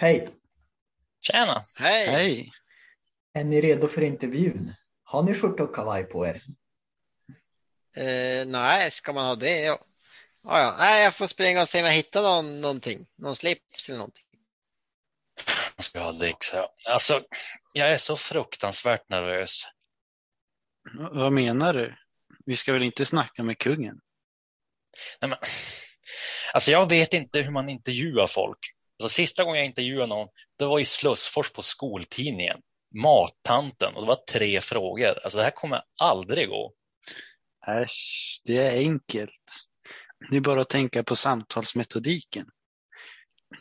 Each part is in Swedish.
Hej! Tjena! Hej! Hej! Är ni redo för intervjun? Har ni skjorta och kavaj på er? Eh, nej, ska man ha det? Ja. Ja, ja. Nej, jag får springa och se om jag hittar någon, någonting. Någon slips eller någonting. Jag ska ha Dix här. Alltså, jag är så fruktansvärt nervös. Vad menar du? Vi ska väl inte snacka med kungen? Nej, men, alltså, jag vet inte hur man intervjuar folk. Alltså, sista gången jag intervjuade någon, det var i Slussfors på skoltidningen. Mattanten och det var tre frågor. Alltså, det här kommer aldrig gå. Äsch, det är enkelt. Det är bara att tänka på samtalsmetodiken.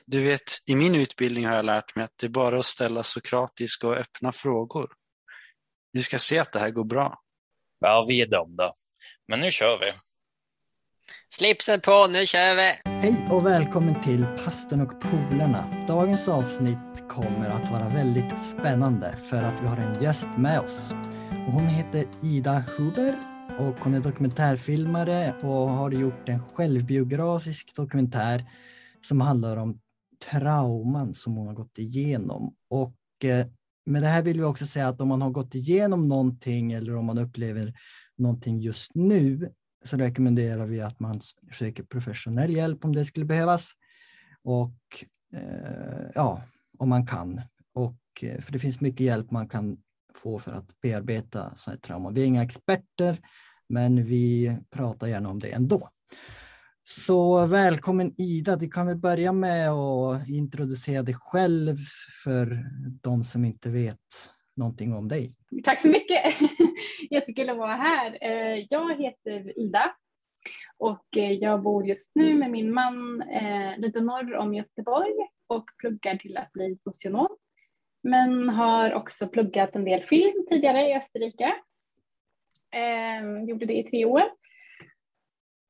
Du vet, i min utbildning har jag lärt mig att det är bara att ställa sokratiska och öppna frågor. Vi ska se att det här går bra. Ja, vi är dömda. Men nu kör vi. Slipsen på, nu kör vi! Hej och välkommen till Pastorn och polarna. Dagens avsnitt kommer att vara väldigt spännande för att vi har en gäst med oss. Och hon heter Ida Huber och hon är dokumentärfilmare och har gjort en självbiografisk dokumentär som handlar om trauman som hon har gått igenom. Och eh, med det här vill vi också säga att om man har gått igenom någonting eller om man upplever någonting just nu så rekommenderar vi att man söker professionell hjälp om det skulle behövas. Och eh, ja, om man kan. Och, eh, för det finns mycket hjälp man kan få för att bearbeta sådana här trauma. Vi är inga experter, men vi pratar gärna om det ändå. Så välkommen Ida, du kan väl börja med att introducera dig själv för de som inte vet någonting om dig. Tack så mycket. Jättekul att vara här. Eh, jag heter Ida och eh, jag bor just nu med min man eh, lite norr om Göteborg och pluggar till att bli socionom. Men har också pluggat en del film tidigare i Österrike. Gjorde det i tre år.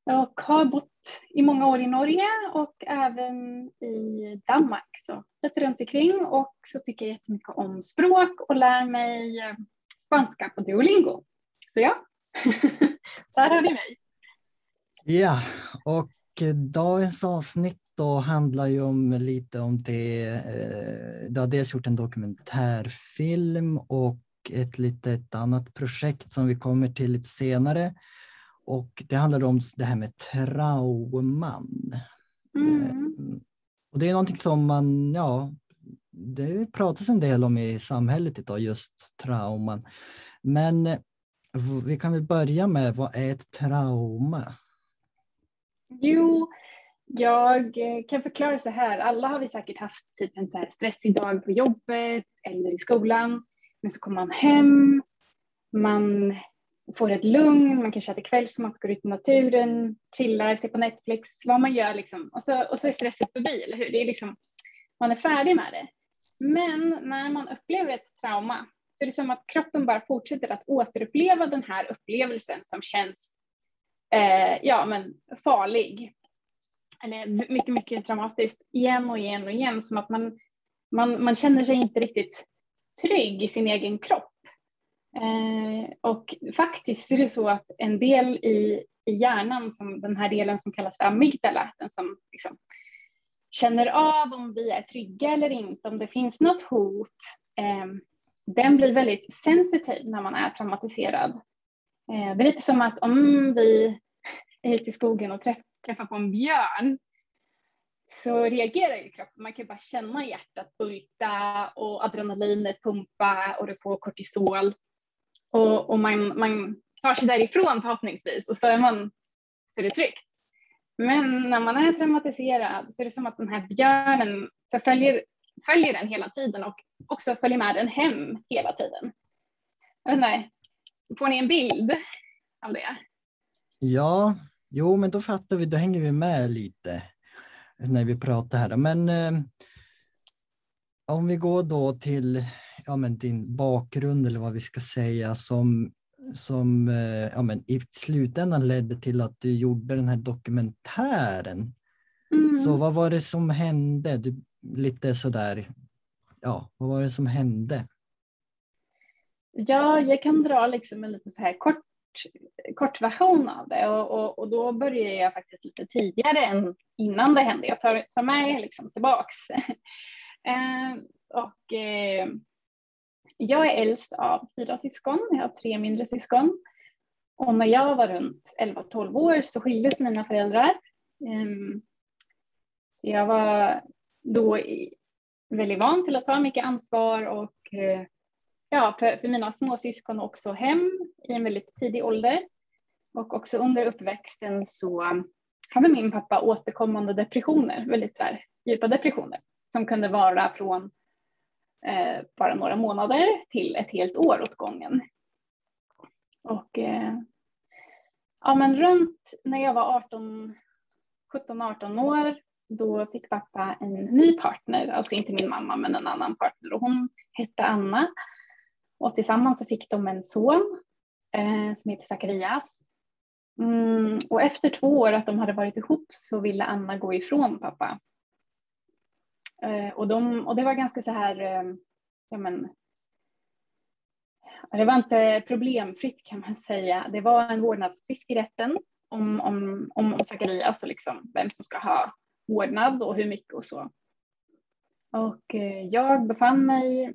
Och har bott i många år i Norge och även i Danmark. Så lite runt omkring och så tycker jag jättemycket om språk och lär mig spanska på Duolingo. Så ja, där har ni mig. Ja, och dagens avsnitt då handlar ju om lite om det. eh, Du har dels gjort en dokumentärfilm och ett litet annat projekt som vi kommer till lite senare. Och det handlar om det här med trauman. Mm. Eh, Och det är någonting som man, ja, det pratas en del om i samhället idag, just trauman. Men eh, vi kan väl börja med, vad är ett trauma? Jo, jag eh, kan förklara så här. Alla har vi säkert haft typ en så här stressig dag på jobbet eller i skolan. Men så kommer man hem, man får ett lugn, man kanske äter kvällsmat, går ut i naturen, chillar, ser på Netflix, vad man gör liksom. Och så, och så är stresset förbi, eller hur? Det är liksom, man är färdig med det. Men när man upplever ett trauma så är det som att kroppen bara fortsätter att återuppleva den här upplevelsen som känns eh, ja, men farlig. Eller mycket, mycket traumatiskt igen och igen och igen. Som att man, man, man känner sig inte riktigt trygg i sin egen kropp. Eh, och faktiskt är det så att en del i, i hjärnan, som den här delen som kallas för amygdala, den som liksom känner av om vi är trygga eller inte, om det finns något hot, eh, den blir väldigt sensitiv när man är traumatiserad. Eh, det är lite som att om vi är ute i skogen och träff, träffar på en björn så reagerar ju kroppen. Man kan bara känna hjärtat bulta och adrenalinet pumpa och du får kortisol. Och, och man, man tar sig därifrån förhoppningsvis och så är, man, så är det tryggt. Men när man är traumatiserad så är det som att den här björnen förföljer, följer den hela tiden och också följer med den hem hela tiden. Jag vet inte, får ni en bild av det? Ja, jo, men då fattar vi, då hänger vi med lite när vi pratar här. Men eh, om vi går då till ja, men din bakgrund eller vad vi ska säga som, som eh, ja, men i slutändan ledde till att du gjorde den här dokumentären. Mm. Så vad var det som hände? Du, lite sådär, ja, vad var det som hände? Ja, jag kan dra liksom en lite så här kort, kort version av det och, och, och då börjar jag faktiskt lite tidigare än innan det hände. Jag tar, tar med liksom tillbaks Eh, och eh, jag är äldst av fyra syskon. Jag har tre mindre syskon. Och när jag var runt 11-12 år så skildes mina föräldrar. Ehm, så jag var då väldigt van till att ta mycket ansvar och eh, ja, för, för mina småsyskon också hem i en väldigt tidig ålder. Och också under uppväxten så hade min pappa återkommande depressioner, väldigt så här, djupa depressioner som kunde vara från eh, bara några månader till ett helt år åt gången. Och eh, ja, men runt när jag var 18, 17-18 år då fick pappa en ny partner, alltså inte min mamma men en annan partner och hon hette Anna. Och tillsammans så fick de en son eh, som heter Zacharias. Mm, och efter två år att de hade varit ihop så ville Anna gå ifrån pappa. Eh, och, de, och det var ganska så här, eh, ja men, det var inte problemfritt kan man säga. Det var en vårdnadstvist i rätten om, om, om Zacharias och liksom vem som ska ha vårdnad och hur mycket och så. Och eh, jag befann mig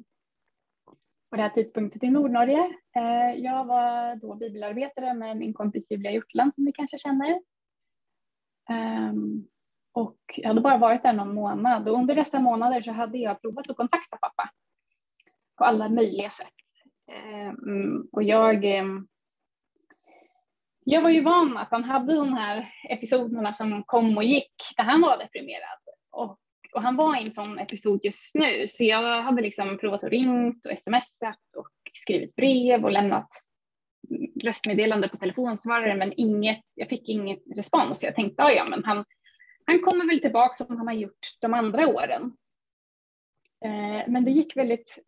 på det här tidpunkten i Nordnorge. Eh, jag var då bibelarbetare med min kompis Julia Hjortland som ni kanske känner. Ehm, och jag hade bara varit där någon månad och under dessa månader så hade jag provat att kontakta pappa på alla möjliga sätt. Ehm, och jag, ehm, jag var ju van att han hade de här episoderna som kom och gick där han var deprimerad. Och, och han var i en sån episod just nu så jag hade liksom provat att ringt och smsat och skrivit brev och lämnat röstmeddelande på telefonsvarare men inget, jag fick inget respons. Jag tänkte, ah, ja men han, han kommer väl tillbaka som han har gjort de andra åren. Eh, men det gick väldigt,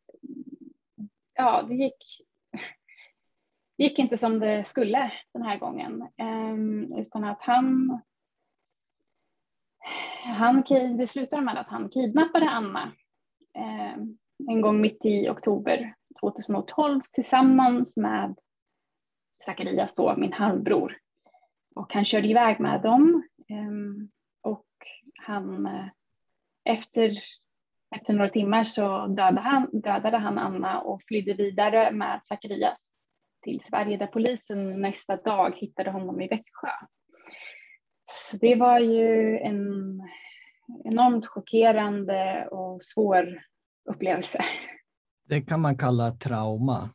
ja det gick, det gick inte som det skulle den här gången. Eh, utan att han, han, det slutade med att han kidnappade Anna eh, en gång mitt i oktober 2012 tillsammans med Zacharias då, min halvbror. Och han körde iväg med dem och han, eh, efter, efter några timmar så dödade han, dödade han Anna och flydde vidare med Zacharias till Sverige där polisen nästa dag hittade honom i Växjö. Så det var ju en enormt chockerande och svår upplevelse. Det kan man kalla trauma.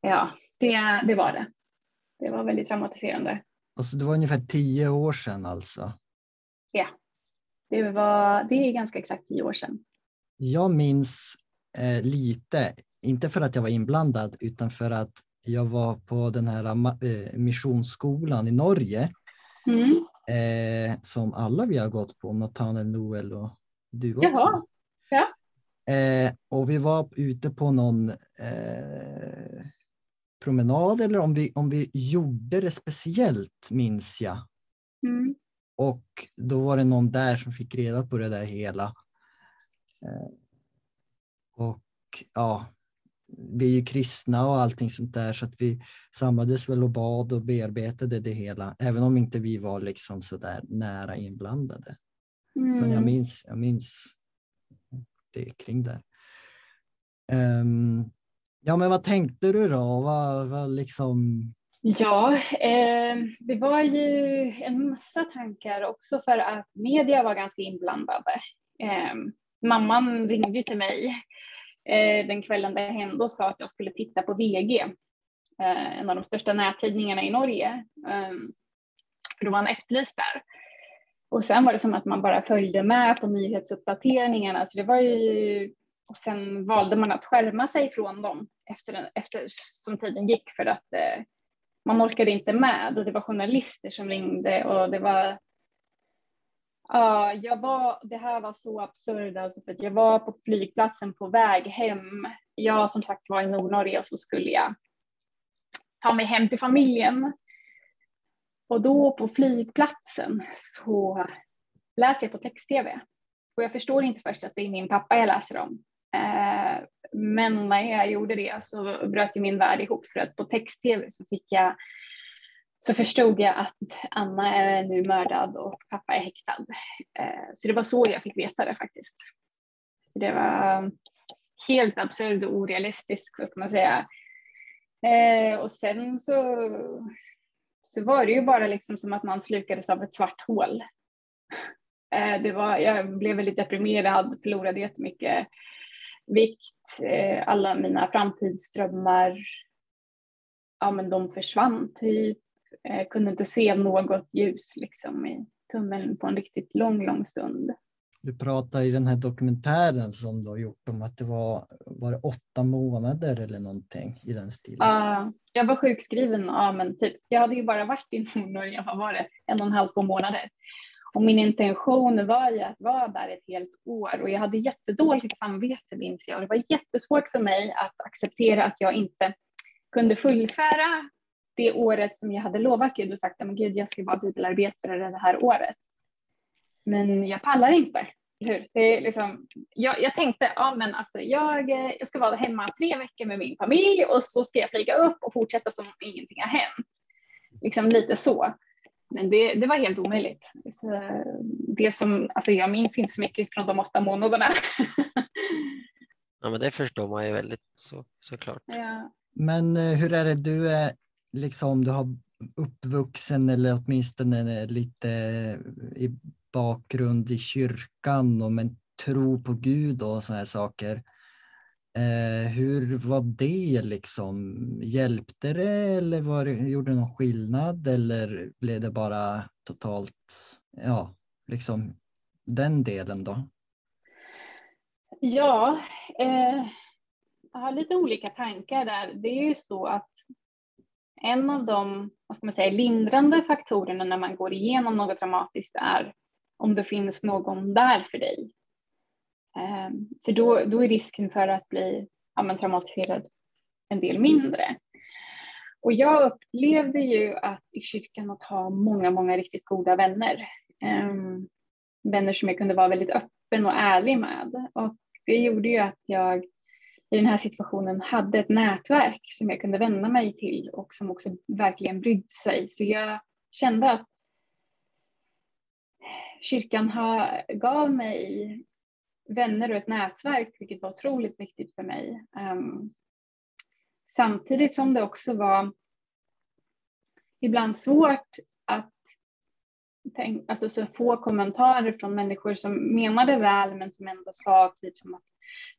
Ja, det, det var det. Det var väldigt traumatiserande. Alltså det var ungefär tio år sedan alltså? Ja, det, var, det är ganska exakt tio år sedan. Jag minns eh, lite, inte för att jag var inblandad utan för att jag var på den här eh, missionsskolan i Norge mm. eh, som alla vi har gått på, Nathaniel Noel och du också. Jaha. Ja. Eh, och vi var ute på någon eh, promenad eller om vi, om vi gjorde det speciellt minns jag. Mm. Och då var det någon där som fick reda på det där hela. Eh, och ja, vi är ju kristna och allting sånt där så att vi samlades väl och bad och bearbetade det hela, även om inte vi var liksom så där nära inblandade. Mm. Men jag mm. minns, jag minns det kring det. Um, ja, men vad tänkte du då? Vad, vad liksom Ja, eh, det var ju en massa tankar också för att media var ganska inblandade. Eh, mamman ringde till mig eh, den kvällen det hände och sa att jag skulle titta på VG, eh, en av de största nättidningarna i Norge. Ehm, då var han efterlyst där. Och sen var det som att man bara följde med på nyhetsuppdateringarna. Så det var ju, och sen valde man att skärma sig från dem efter, efter som tiden gick för att eh, man orkade inte med och det var journalister som ringde och det var Ja, jag var, det här var så absurt alltså för att jag var på flygplatsen på väg hem. Jag som sagt var i Nordnorge och så skulle jag ta mig hem till familjen. Och då på flygplatsen så läser jag på text-tv. Och jag förstår inte först att det är min pappa jag läser om. Uh, men när jag gjorde det så bröt ju min värld ihop för att på text-tv så fick jag så förstod jag att Anna är nu mördad och pappa är häktad. Eh, så det var så jag fick veta det faktiskt. Så det var um, helt absurd och orealistisk, vad ska man säga. Eh, och sen så, så var det ju bara liksom som att man slukades av ett svart hål. Eh, det var, jag blev väldigt deprimerad, förlorade jättemycket vikt, eh, alla mina framtidsdrömmar, ja men de försvann typ. Jag kunde inte se något ljus liksom i tunneln på en riktigt lång, lång stund. Du pratar i den här dokumentären som du har gjort om att det var, var det åtta månader eller någonting i den stilen. Uh, jag var sjukskriven, ja men typ, jag hade ju bara varit i Nordnorge, vad var det, en och en halv, två månader. Och min intention var ju att vara där ett helt år och jag hade jättedåligt samvete minns jag. Och det var jättesvårt för mig att acceptera att jag inte kunde fullföra det året som jag hade lovat Gud och sagt att Gud, jag ska vara bibelarbetare det här året. Men jag pallar inte. Hur? Det är liksom, jag, jag tänkte, ja men alltså jag, jag ska vara hemma tre veckor med min familj och så ska jag flyga upp och fortsätta som ingenting har hänt. Liksom lite så. Men det, det var helt omöjligt. Så det som, alltså jag minns inte så mycket från de åtta månaderna. ja men det förstår man ju väldigt så, såklart. Ja. Men eh, hur är det, du är liksom, du har uppvuxen eller åtminstone lite i bakgrund i kyrkan och med tro på Gud och sådana här saker. Eh, hur var det liksom? Hjälpte det eller var det, gjorde det någon skillnad eller blev det bara totalt, ja, liksom den delen då? Ja, eh, jag har lite olika tankar där. Det är ju så att en av de vad ska man säga, lindrande faktorerna när man går igenom något traumatiskt är om det finns någon där för dig. Eh, för då, då är risken för att bli ja, men, traumatiserad en del mindre. Och jag upplevde ju att i kyrkan att ha många, många riktigt goda vänner. Eh, vänner som jag kunde vara väldigt öppen och ärlig med. Och det gjorde ju att jag i den här situationen hade ett nätverk som jag kunde vända mig till och som också verkligen brydde sig. Så jag kände att kyrkan ha, gav mig vänner och ett nätverk, vilket var otroligt viktigt för mig. Um, samtidigt som det också var ibland svårt att tänk, alltså så få kommentarer från människor som menade väl men som ändå sa typ som att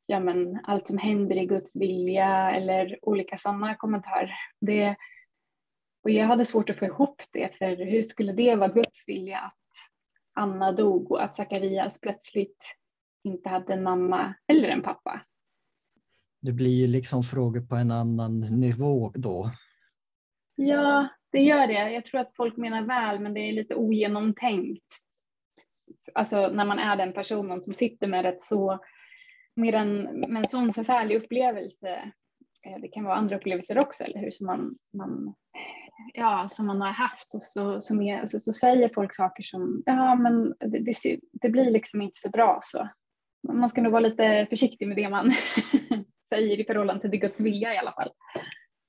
ja, men allt som händer i Guds vilja eller olika sådana kommentarer. Det, och jag hade svårt att få ihop det, för hur skulle det vara Guds vilja att Anna dog och att Sakarias plötsligt inte hade en mamma eller en pappa? Det blir ju liksom frågor på en annan nivå då. Ja, det gör det. Jag tror att folk menar väl, men det är lite ogenomtänkt. Alltså när man är den personen som sitter med ett så med en, med en sån förfärlig upplevelse, eh, det kan vara andra upplevelser också, eller hur, som man, man, ja, som man har haft och så, så, med, så, så säger folk saker som, ja men det, det, det, blir liksom inte så bra så. Man ska nog vara lite försiktig med det man säger i förhållande till Guds vilja i alla fall.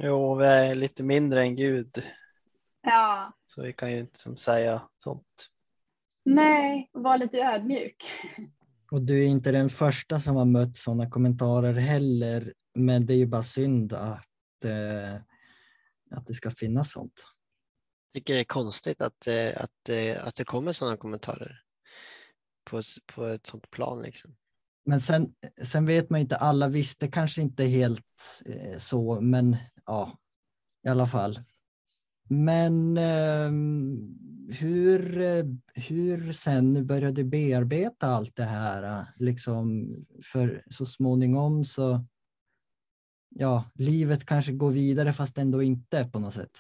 Jo, vi är lite mindre än Gud. Ja. Så vi kan ju inte som säga sånt. Nej, var lite ödmjuk. Och du är inte den första som har mött sådana kommentarer heller, men det är ju bara synd att, eh, att det ska finnas sånt. Jag tycker det är konstigt att, eh, att, eh, att det kommer sådana kommentarer på, på ett sådant plan. Liksom. Men sen, sen vet man inte, alla visste kanske inte helt eh, så, men ja, i alla fall. Men ehm, eh, hur, hur sen började du bearbeta allt det här? Eh, liksom, för så småningom så, ja, livet kanske går vidare fast ändå inte på något sätt.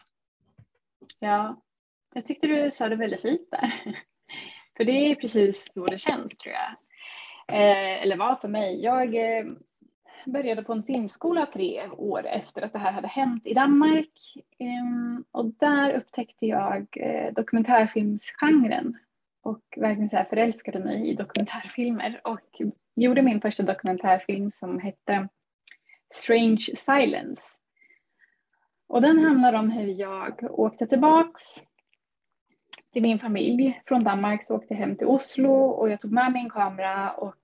Ja, jag tyckte du sa det väldigt fint där. För det är precis så det känns tror jag. Eh, eller var för mig. Jag eh, började på en filmskola tre år efter att det här hade hänt i Danmark. Ehm, och där upptäckte jag eh, dokumentärfilmsgenren och verkligen så här förälskade mig i dokumentärfilmer och gjorde min första dokumentärfilm som hette Strange Silence. Och den handlar om hur jag åkte tillbaks till min familj från Danmark så åkte jag hem till Oslo och jag tog med min kamera och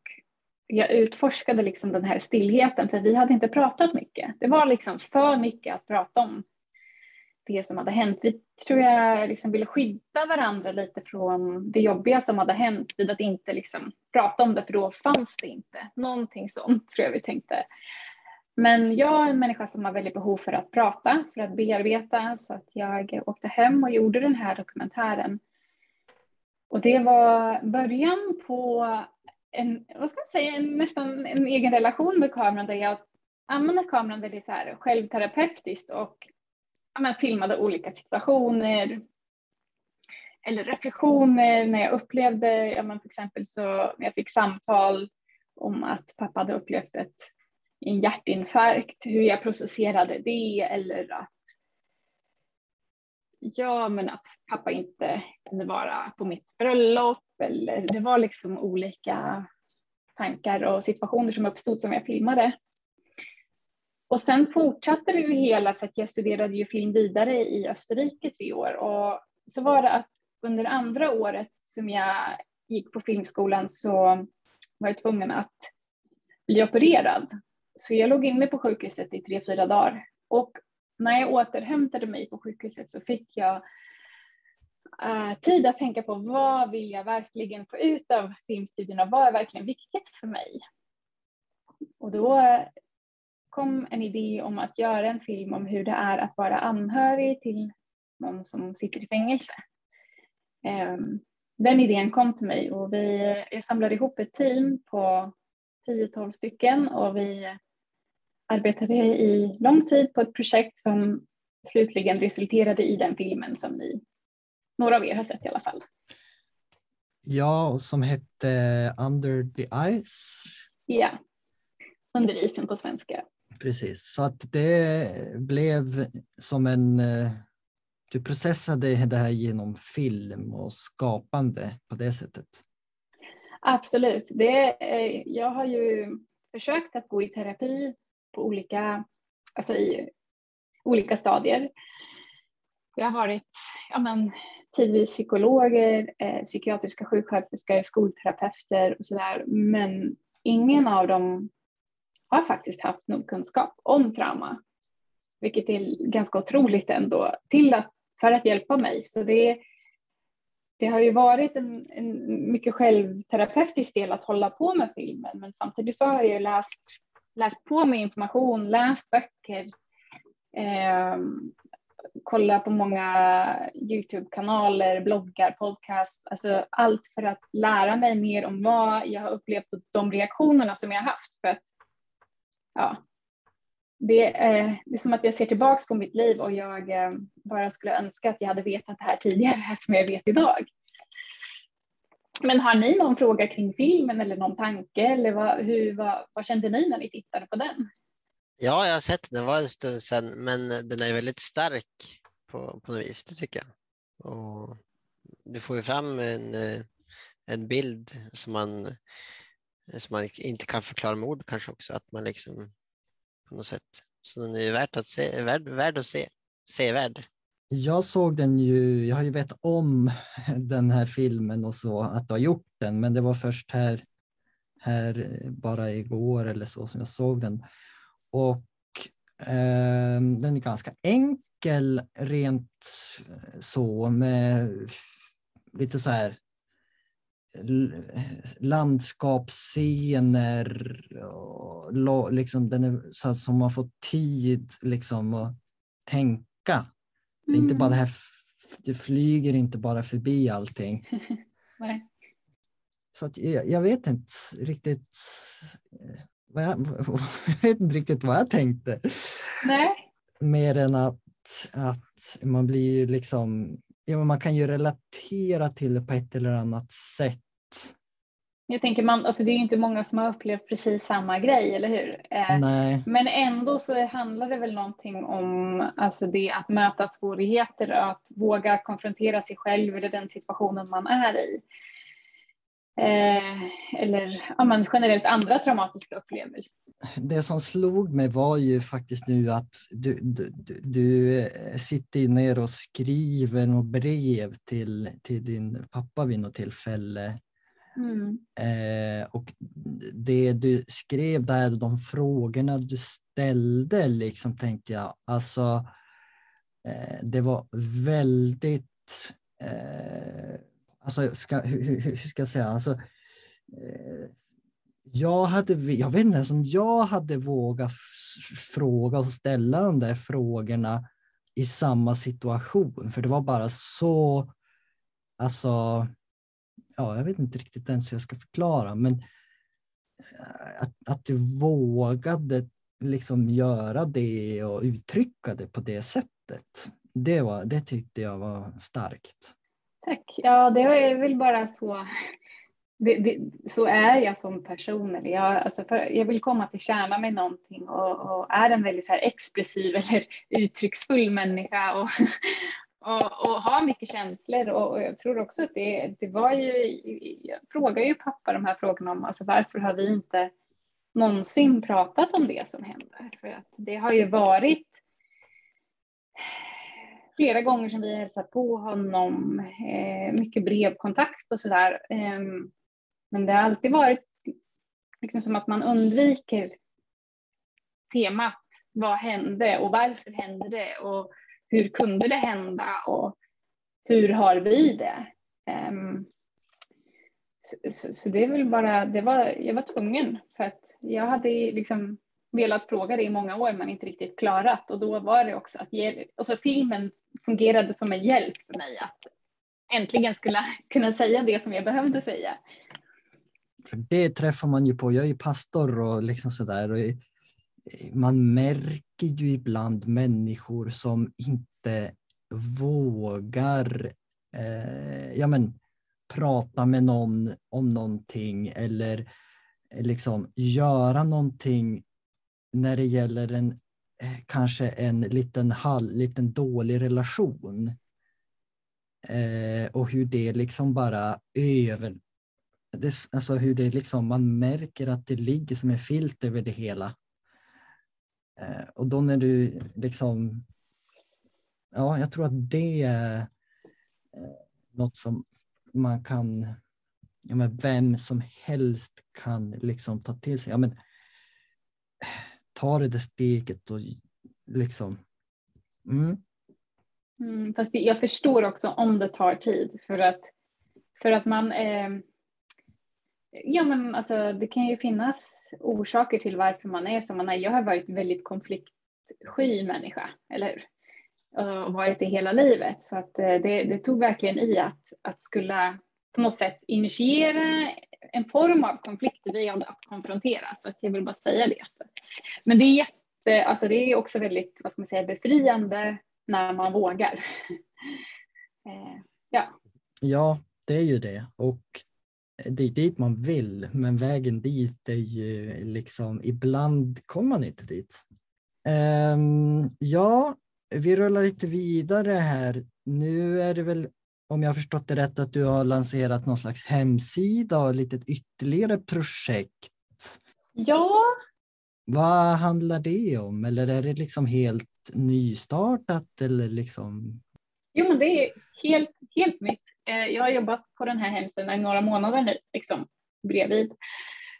jag utforskade liksom den här stillheten för vi hade inte pratat mycket. Det var liksom för mycket att prata om det som hade hänt. Vi tror jag liksom ville skydda varandra lite från det jobbiga som hade hänt vid att inte liksom prata om det för då fanns det inte. Någonting sånt tror jag vi tänkte. Men jag är en människa som har väldigt behov för att prata, för att bearbeta så att jag åkte hem och gjorde den här dokumentären. Och det var början på en, vad ska man säga, en, nästan en egen relation med kameran där jag använde kameran väldigt så här självterapeutiskt och ja, men, filmade olika situationer eller reflektioner när jag upplevde, ja, men, till exempel så när jag fick samtal om att pappa hade upplevt ett, en hjärtinfarkt, hur jag processerade det eller att ja, men att pappa inte kunde vara på mitt bröllop eller det var liksom olika tankar och situationer som uppstod som jag filmade. Och sen fortsatte det ju hela för att jag studerade ju film vidare i Österrike tre år och så var det att under andra året som jag gick på filmskolan så var jag tvungen att bli opererad. Så jag låg inne på sjukhuset i tre, fyra dagar och när jag återhämtade mig på sjukhuset så fick jag eh, tid att tänka på vad vill jag verkligen få ut av filmstudierna? Vad är verkligen viktigt för mig? Och då kom en idé om att göra en film om hur det är att vara anhörig till någon som sitter i fängelse. Ehm, den idén kom till mig och vi, jag samlade ihop ett team på 10-12 stycken och vi arbetade i lång tid på ett projekt som slutligen resulterade i den filmen som ni, några av er har sett i alla fall. Ja, och som hette Under the Ice. Ja, Under isen på svenska. Precis, så att det blev som en... Eh, du processade det här genom film och skapande på det sättet. Absolut. Det, jag har ju försökt att gå i terapi på olika, alltså i olika stadier. Jag har varit ja men, tidvis psykologer, eh, psykiatriska sjuksköterskor, skolterapeuter och sådär. Men ingen av dem har faktiskt haft nog kunskap om trauma. Vilket är ganska otroligt ändå till att, för att hjälpa mig. Så det, det har ju varit en, en mycket självterapeutisk del att hålla på med filmen men samtidigt så har jag ju läst läst på med information, läst böcker, eh, kollat på många Youtube-kanaler, bloggar, podcast, alltså allt för att lära mig mer om vad jag har upplevt och de reaktionerna som jag har haft. För att, ja, det, är, det är som att jag ser tillbaks på mitt liv och jag eh, bara skulle önska att jag hade vetat det här tidigare som jag vet idag. Men har ni någon fråga kring filmen eller någon tanke eller vad, hur, vad, vad kände ni när ni tittade på den? Ja, jag har sett den. Det var en stund sedan, men den är väldigt stark på, på något vis, det tycker jag. Och du får ju fram en, eh, en bild som man, som man inte kan förklara med ord kanske också, att man liksom på något sätt. Så den är ju värt att se, värd, värd att se, sevärd. Jag såg den ju, jag har ju vetat om den här filmen och så, att du har gjort den, men det var först här, här bara igår eller så som jag såg den. Och eh, den är ganska enkel rent så med lite så här landskapsscener och liksom den är så att man får tid liksom att tänka det är inte bara det Mm. här, det flyger inte bara förbi allting. Så att jag, jag vet inte riktigt eh, vad jag, jag vet inte riktigt vad jag tänkte. Nej. Mer än att, att man blir liksom, ja, man kan ju relatera till det på ett eller annat sätt. Jag tänker man, alltså det är ju inte många som har upplevt precis samma grej, eller hur? Eh, Nej, Men ändå så handlar det väl någonting om alltså det att möta svårigheter och att våga konfrontera sig själv eller den situationen man är i. Eh, eller ja, men generellt andra traumatiska upplevelser. det som slog mig var ju faktiskt nu att du, du, du, eh, sitter ner och skriver något brev till, till din pappa vid något tillfälle. Mm. Eh, och det du skrev där, de frågorna du ställde, liksom tänkte jag, alltså eh, det var väldigt, eh, alltså ska, hur, hur, ska jag säga, alltså eh, jag hade, jag vet inte ens om jag hade vågat fråga och ställa de där frågorna i samma situation, för det var bara så, alltså, ja, jag vet inte riktigt ens hur jag ska förklara, men eh, att, att du vågade liksom göra det och uttrycka det på det sättet, det, var, det tyckte jag var starkt. Tack. Ja, det är väl bara så det, det, så är jag som person. Eller jag, alltså för, jag vill komma till kärnan med någonting och, och, är en väldigt så här expressiv eller uttrycksfull människa och, och, och har mycket känslor. Och, och, jag tror också att det, det var ju, jag frågar ju pappa de här frågorna om alltså varför har vi inte någonsin pratat om det som händer? För att det har ju varit flera gånger som vi har hälsat på honom, eh, mycket brevkontakt och sådär. Eh, men det har alltid varit liksom som att man undviker temat. Vad hände och varför hände det och hur kunde det hända och hur har vi det? Um, så, så, så, det är väl bara, det var, jag var tvungen för att jag hade liksom velat fråga det i många år men inte riktigt klarat och då var det också att ge, alltså filmen fungerade som en hjälp för mig att äntligen skulle kunna säga det som jag behövde säga. För det träffar man ju på, jag är ju pastor och liksom sådär. Man märker ju ibland människor som inte vågar eh, ja, men, prata med någon om någonting eller eh, liksom göra någonting när det gäller en eh, kanske en liten, hall, liten dålig relation. Eh, och hur det liksom bara över, det, alltså hur det liksom, man märker att det ligger som en filt över det hela. Eh, och då när du liksom, ja, jag tror att det är eh, något som man kan, ja, men vem som helst kan liksom ta till sig. Ja, men, eh, ta det där steget och liksom, mm. Mm, fast jag förstår också om det tar tid för att, för att man eh, Ja, men alltså, det kan ju finnas orsaker till varför man är som man är. Jag har varit väldigt konfliktsky människa, eller hur? Och varit det hela livet. Så att eh, det, det tog verkligen i att, att skulle på något sätt initiera en form av konflikt via att konfrontera. Så att jag vill bara säga det. Men det är, jätte, alltså det är också väldigt vad ska man säga, befriande när man vågar. Eh, ja. ja, det är ju det. Och det är dit man vill, men vägen dit är ju liksom, ibland kommer man inte dit. Um, ja, vi rullar lite vidare här. Nu är det väl, om jag har förstått det rätt, att du har lanserat någon slags hemsida och ett litet ytterligare projekt. Ja. Vad handlar det om? Eller är det liksom helt nystartat eller liksom? Jo, men det är helt, helt nytt. Eh, jag har jobbat på den här hemsidan i några månader nu, liksom bredvid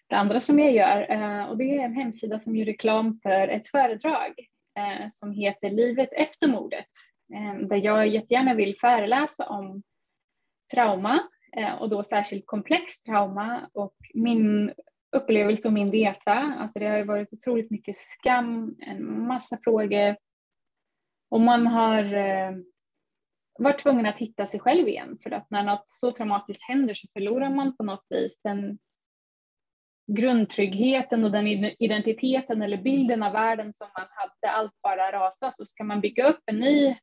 det andra som jag gör. Eh, och det är en hemsida som gör reklam för ett föredrag eh, som heter Livet efter mordet, eh, där jag jättegärna vill föreläsa om trauma eh, och då särskilt komplext trauma och min upplevelse och min resa. Alltså det har ju varit otroligt mycket skam, en massa frågor och man har eh, varit tvungen att hitta sig själv igen för att när något så traumatiskt händer så förlorar man på något vis den grundtryggheten och den identiteten eller bilden av världen som man hade, allt bara rasar, så ska man bygga upp en ny,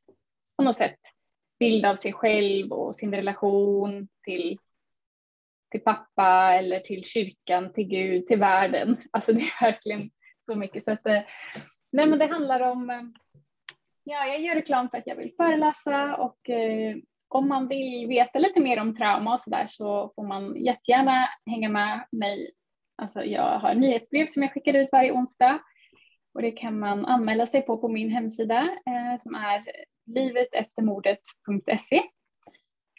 på något sätt, bild av sig själv och sin relation till, till pappa eller till kyrkan, till Gud, till världen. Alltså det är verkligen så mycket. Så att, eh, nej men det handlar om eh, Ja, jag gör reklam för att jag vill föreläsa och eh, om man vill veta lite mer om trauma och sådär så får man jättegärna hänga med mig. Alltså jag har nyhetsbrev som jag skickar ut varje onsdag och det kan man anmäla sig på på min hemsida eh, som är liveteftermordet.se.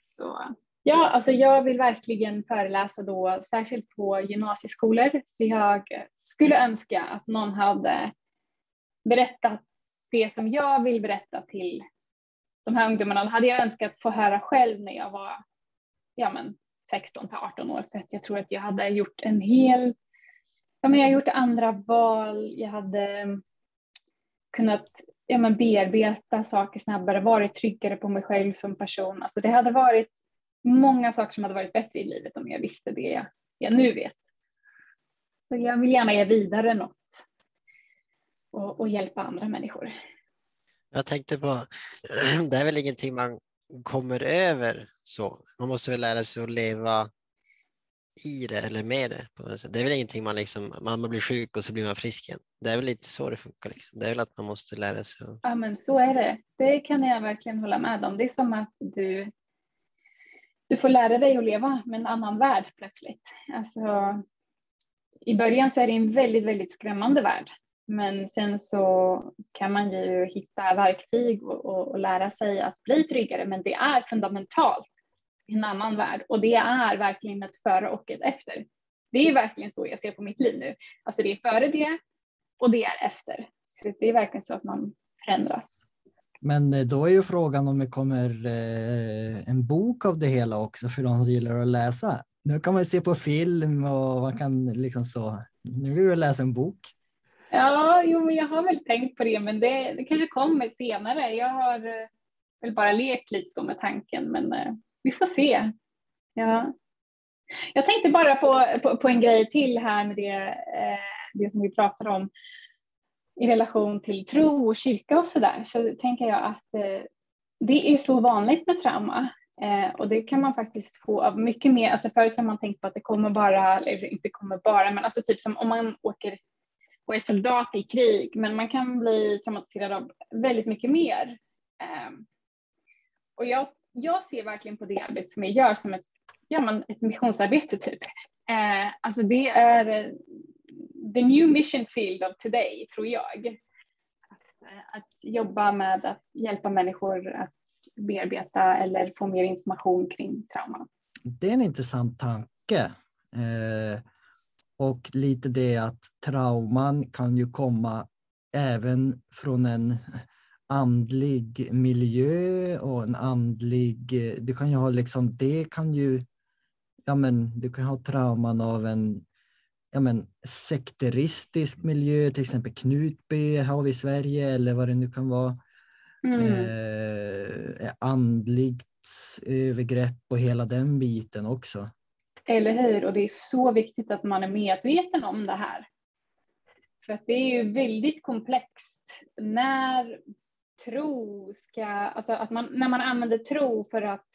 Så Ja, alltså jag vill verkligen föreläsa då, särskilt på gymnasieskolor. För jag skulle önska att någon hade berättat det som jag vill berätta till de här ungdomarna. Hade jag önskat få höra själv när jag var ja, men 16 till 18 år. För att jag tror att jag hade gjort en hel, ja, men jag gjort andra val. Jag hade mm, kunnat ja, men bearbeta saker snabbare, varit tryggare på mig själv som person. Alltså det hade varit många saker som hade varit bättre i livet om jag visste det jag, jag nu vet. Så jag vill gärna ge vidare något och, och hjälpa andra människor. Jag tänkte på, det är väl ingenting man kommer över så. Man måste väl lära sig att leva i det eller med det. Det är väl ingenting man liksom, man blir sjuk och så blir man frisk igen. Det är väl lite så det funkar. Liksom. Det är väl att man måste lära sig. Att... Ja men så är det. Det kan jag verkligen hålla med om. Det är som att du, du får lära dig att leva med en annan värld plötsligt. Alltså, I början så är det en väldigt, väldigt skrämmande värld. Men sen så kan man ju hitta verktyg och, och, och lära sig att bli tryggare. Men det är fundamentalt i en annan värld och det är verkligen ett före och ett efter. Det är verkligen så jag ser på mitt liv nu. Alltså det är före det och det är efter. Så det är verkligen så att man förändras. Men eh, då är ju frågan om det kommer eh, en bok av det hela också för de som gillar att läsa. Nu kan man se på film och man kan liksom så. Nu vill jag läsa en bok. Ja, jo, men jag har väl tänkt på det, men det, det kanske kommer senare. Jag har eh, väl bara lekt lite så med tanken, men eh, vi får se. Ja. Jag tänkte bara på, på, på en grej till här med det, eh, det som vi pratar om i relation till tro och kyrka och så där. Så tänker jag att eh, det är så vanligt med trauma eh, och det kan man faktiskt få av mycket mer. Alltså förut har man tänkt på att det kommer bara, eller inte kommer bara, men alltså typ som om man åker och är soldat i krig, men man kan bli traumatiserad av väldigt mycket mer. Ehm, och jag jag ser verkligen på det arbete som jag gör som ett, ja, man, ett missionsarbete typ. Ehm, alltså det är eh, the new mission field of today tror jag. Att, att jobba med att hjälpa människor att bearbeta eller få mer information kring trauma. Det är en intressant tanke. Eh, och lite det att trauman kan ju komma även från en andlig miljö och en andlig, du kan ju ha liksom, det kan ju, ja men du kan ha trauman av en ja men, sekteristisk miljö, till exempel Knutby har vi i Sverige eller vad det nu kan vara. Mm. Eh, andligt övergrepp och hela den biten också. Eller hur, och det är så viktigt att man är medveten om det här. För att det är ju väldigt komplext. När tro ska, alltså att man, när man använder tro för att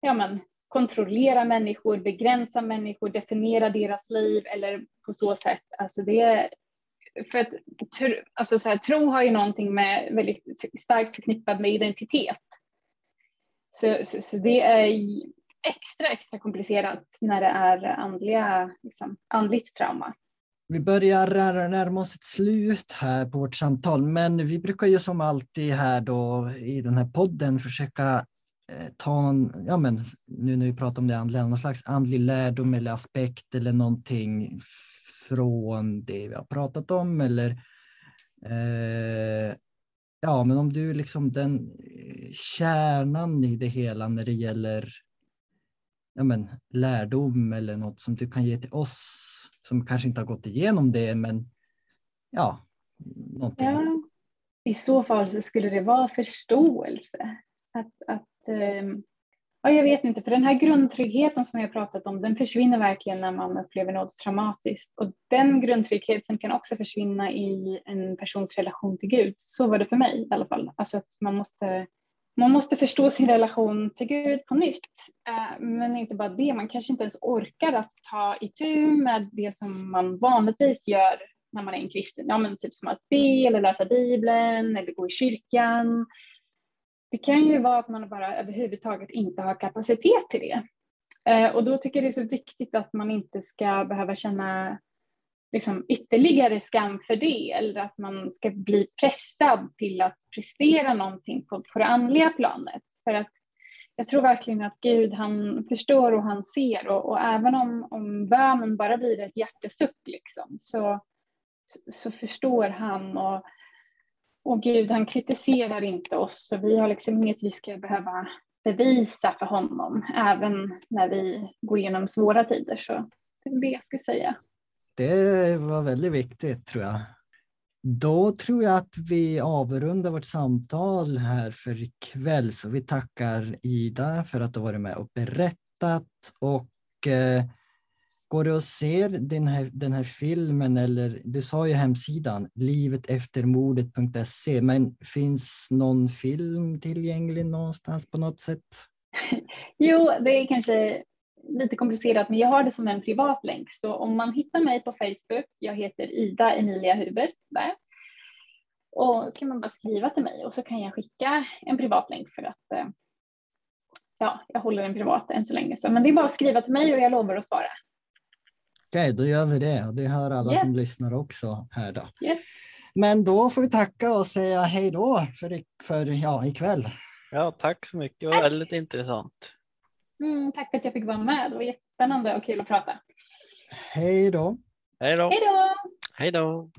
ja, men, kontrollera människor, begränsa människor, definiera deras liv eller på så sätt. Alltså det för att alltså så här, tro har ju någonting med väldigt starkt förknippat med identitet. Så, så, så, det är extra, extra komplicerat när det är andliga, liksom, andligt trauma. Vi börjar närma oss ett slut här på vårt samtal, men vi brukar ju som alltid här då i den här podden försöka eh, ta någon, ja men nu när vi pratar om det andliga, någon slags andlig lärdom eller aspekt eller någonting från det vi har pratat om eller eh, ja, men om du liksom den eh, kärnan i det hela när det gäller ja, men, lärdom eller något som du kan ge till oss som kanske inte har gått igenom det, men ja, någonting. Ja, I så fall så skulle det vara förståelse. Att, att, ehm, ja, jag vet inte, för den här grundtryggheten som jag pratat om, den försvinner verkligen när man upplever något traumatiskt. Och den grundtryggheten kan också försvinna i en persons relation till Gud. Så var det för mig i alla fall. Alltså att man måste man måste förstå sin relation till Gud på nytt. Eh, men inte bara det, man kanske inte ens orkar att ta itu med det som man vanligtvis gör när man är en kristen. Ja, men typ som att be eller läsa Bibeln eller gå i kyrkan. Det kan ju vara att man bara överhuvudtaget inte har kapacitet till det. Eh, och då tycker jag det är så viktigt att man inte ska behöva känna liksom ytterligare skam för det eller att man ska bli pressad till att prestera någonting på, på det andliga planet. För att jag tror verkligen att Gud han förstår och han ser och, och även om, om bönen bara blir ett hjärtesuck liksom, så, så förstår han och, och Gud han kritiserar inte oss så vi har liksom inget vi ska behöva bevisa för honom även när vi går igenom svåra tider. Så det är det jag skulle säga. Det var väldigt viktigt tror jag. Då tror jag att vi avrundar vårt samtal här för ikväll. Så vi tackar Ida för att du varit med och berättat. Och eh, går det att se den här, den här filmen, eller du sa ju hemsidan liveteftermordet.se, men finns någon film tillgänglig någonstans på något sätt? Jo, det är kanske lite komplicerat, men jag har det som en privat länk. Så om man hittar mig på Facebook, jag heter Ida Emilia Huber där. Och så kan man bara skriva till mig och så kan jag skicka en privat länk för att eh, ja, jag håller den privat än så länge. Så, men det är bara att skriva till mig och jag lovar att svara. Okej, då gör vi det. Och det hör alla Yes. som lyssnar också här då. Yes. Men då får vi tacka och säga hej då för, för ja, ikväll. Ja, tack så mycket. Det var väldigt intressant. Mm, tack för att jag fick vara med. Det var jättespännande och kul att prata. Hej då. Hej då. Hej då! Hej då!